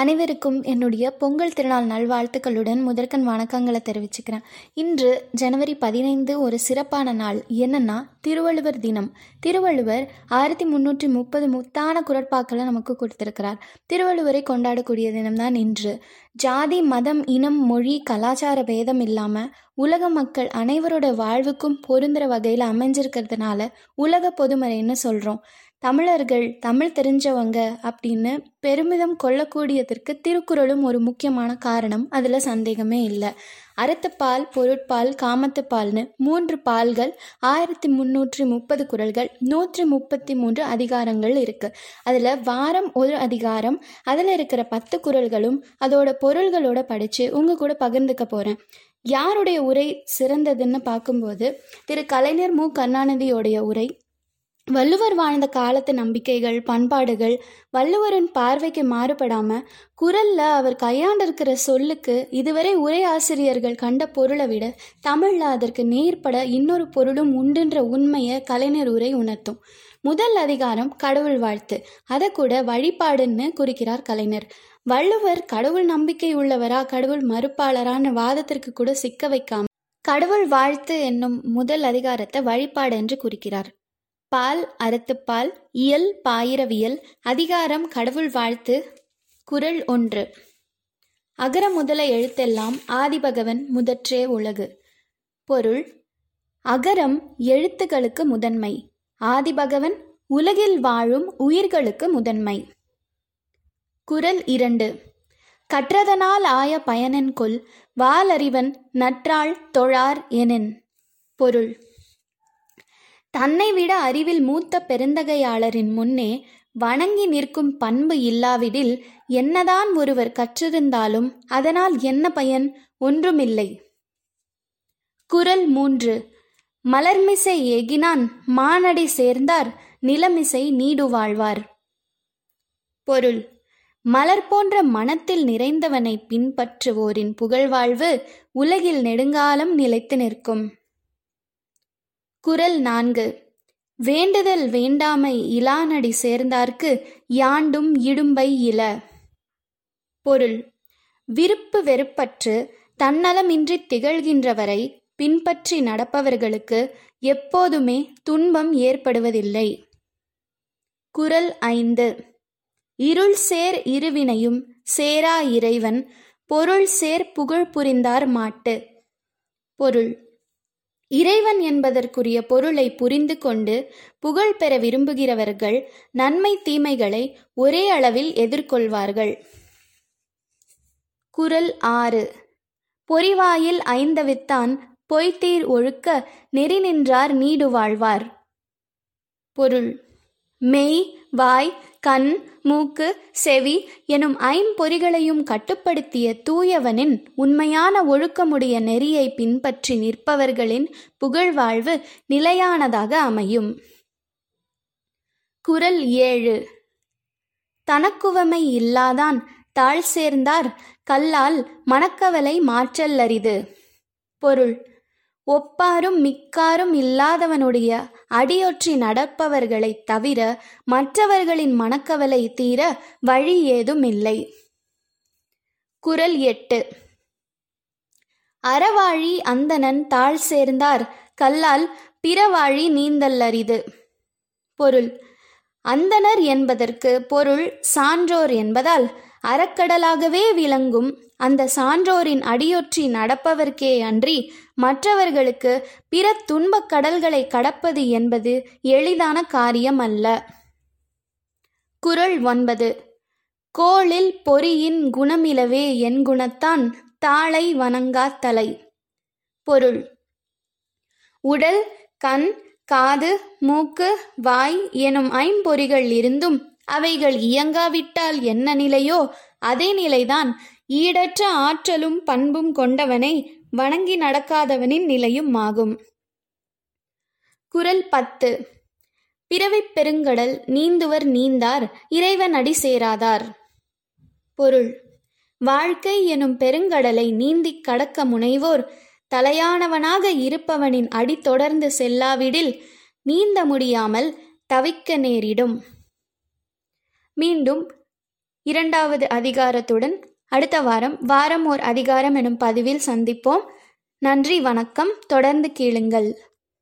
அனைவருக்கும் என்னுடைய பொங்கல் திருநாள் நல்வாழ்த்துக்களுடன் முதற்கண் வணக்கங்களை தெரிவிச்சுக்கிறேன். இன்று ஜனவரி பதினைந்து ஒரு சிறப்பான நாள். என்னன்னா திருவள்ளுவர் தினம். திருவள்ளுவர் ஆயிரத்தி முன்னூற்றி முப்பது முத்தான குரட்பாக்களை நமக்கு கொடுத்திருக்கிறார். திருவள்ளுவரை கொண்டாடக்கூடிய தினம்தான் இன்று. ஜாதி மதம் இனம் மொழி கலாச்சார பேதம் இல்லாமல் உலக மக்கள் அனைவரோட வாழ்வுக்கும் பொருந்துற வகையில் அமைஞ்சிருக்கிறதுனால உலக பொதுமறைன்னு சொல்கிறோம் தமிழர்கள் தமிழ் தெரிஞ்சவங்க அப்படின்னு பெருமிதம் கொள்ளக்கூடியதற்கு திருக்குறளும் ஒரு முக்கியமான காரணம். அதில் சந்தேகமே இல்லை. அறத்துப்பால் பொருட்பால் காமத்துப்பால்னு மூன்று பால்கள் ஆயிரத்தி முந்நூற்றி முப்பது குறள்கள் நூற்றி முப்பத்தி மூன்று அதிகாரங்கள் இருக்குது அதில் வாரம் ஒரு அதிகாரம் அதில் இருக்கிற பத்து குறள்களும் அதோட பொருள்களோட படித்து உங்கள் கூட பகிர்ந்துக்க போகிறேன் யாருடைய உரை சிறந்ததுன்னு பார்க்கும்போது திரு கலைஞர் மு. கருணாநிதியோடைய உரை வள்ளுவர் வாழ்ந்த காலத்து நம்பிக்கைகள் பண்பாடுகள் வள்ளுவரின் பார்வைக்கு மாறுபடாம குரல்ல அவர் கையாண்டிருக்கிற சொல்லுக்கு இதுவரை உரை ஆசிரியர்கள் கண்ட பொருளை விட தமிழ்ல அதற்கு நேர்பட இன்னொரு பொருளும் உண்டுன்ற உண்மையை கலைஞர் உரை உணர்த்தும். முதல் அதிகாரம் கடவுள் வாழ்த்து. அதை கூட வழிபாடுன்னு குறிக்கிறார் கலைஞர். வள்ளுவர் கடவுள் நம்பிக்கை உள்ளவரா கடவுள் மறுப்பாளரான வாதத்திற்கு கூட சிக்க வைக்காம கடவுள் வாழ்த்து என்னும் முதல் அதிகாரத்தை வழிபாடு என்று குறிக்கிறார். பால் அறத்துப்பால் இயல் பாயிரவியல் அதிகாரம் கடவுள் வாழ்த்து குரல் ஒன்று. அகர முதல எழுத்தெல்லாம் ஆதிபகவன் முதற்றே உலகு. பொருள் அகரம் எழுத்துக்களுக்கு முதன்மை ஆதிபகவன் உலகில் வாழும் உயிர்களுக்கு முதன்மை. குரல் இரண்டு. கற்றதனால் ஆய பயனென்கொள் வாலறிவன் நற்றாள் தொழார் எனின். பொருள் தன்னை விட அறிவில் மூத்த பெருந்தகையாளரின் முன்னே வணங்கி நிற்கும் பண்பு இல்லாவிடில் என்னதான் ஒருவர் கற்றிருந்தாலும் அதனால் என்ன பயன்? ஒன்றுமில்லை. குரல் மூன்று. மலர்மிசை எகினான் மானடி சேர்ந்தார் நிலமிசை நீடு வாழ்வார். பொருள். மலர் போன்ற மனத்தில் நிறைந்தவனை பின்பற்றுவோரின் புகழ்வாழ்வு உலகில் நெடுங்காலம் நிலைத்து நிற்கும். குரல் நான்கு. வேண்டுதல் வேண்டாமை இலானடி சேர்ந்தார்க்கு யாண்டும் இடும்பை இல. பொருள். விருப்பு வெறுப்பற்று தன்னலமின்றி திகழ்கின்றவரை பின்பற்றி நடப்பவர்களுக்கு எப்போதுமே துன்பம் ஏற்படுவதில்லை. குரல் ஐந்து. இருள் சேர் இருவினையும் சேரா இறைவன் பொருள் சேர் புகழ் புரிந்தார் மாட்டு. பொருள். இறைவன் என்பதற்குரிய பொருளை புரிந்து கொண்டு புகழ் பெற விரும்புகிறவர்கள் நன்மை தீமைகளை ஒரே அளவில் எதிர்கொள்வார்கள். குரல் ஆறு. பொறிவாயில் ஐந்தவித்தான் பொய்த்தீர் ஒழுக்க நெறி நின்றார் நீடு வாழ்வார் பொருள். மெய் வாய் கண் மூக்கு செவி எனும் ஐம்பொறிகளையும் கட்டுப்படுத்திய தூயவனின் உண்மையான ஒழுக்கமுடைய நெறியை பின்பற்றி நிற்பவர்களின் புகழ்வாழ்வு நிலையானதாக அமையும். குரல் ஏழு. தனக்குவமை இல்லாதான் தாழ் சேர்ந்தார் கல்லால் மணக்கவலை மாற்றல் அரிது பொருள் ஒப்பாரும் மிக்காரும் இல்லாதவனுடைய அடியொற்றி நடப்பவர்களைத் தவிர மற்றவர்களின் மனக்கவலை தீர வழி ஏதும் இல்லை குரல் எட்டு. அறவாழி அந்தணன் தாழ் சேர்ந்தார். கல்லால் பிறவாழி நீந்தல் அரிது பொருள். அந்தணர் என்பதற்கு பொருள் சான்றோர் என்பதால் அறக்கடலாகவே விளங்கும் அந்த சான்றோரின் அடியொற்றி நடப்பவர்க்கே அன்றி மற்றவர்களுக்கு பிற துன்பக் கடல்களை கடப்பது என்பது எளிதான காரியம் அல்ல குரல் ஒன்பது. கோளில் பொறியின் குணமிலவே என் குணத்தான் தாளை வணங்கா தலை. பொருள். உடல் கண் காது மூக்கு வாய் எனும் ஐம்பொறிகள் இருந்தும் அவைகள் இயங்காவிட்டால் என்ன நிலையோ அதே நிலைதான் ஈடற்ற ஆற்றலும் பண்பும் கொண்டவனை வணங்கி நடக்காதவனின் நிலையும் ஆகும். குரல் பத்து. பிறவிப் பெருங்கடல் நீந்துவர் நீந்தார் இறைவன் அடி சேராதார். பொருள். வாழ்க்கை எனும் பெருங்கடலை நீந்திக் கடக்க முனைவோர் தலையானவனாக இருப்பவனின் அடி தொடர்ந்து செல்லாவிடில் நீந்த முடியாமல் தவிக்க நேரிடும். மீண்டும் இரண்டாவது அதிகாரத்துடன் அடுத்த வாரம் வாரம் ஓர் அதிகாரம் எனும் பதிவில் சந்திப்போம். நன்றி வணக்கம். தொடர்ந்து கேளுங்கள்.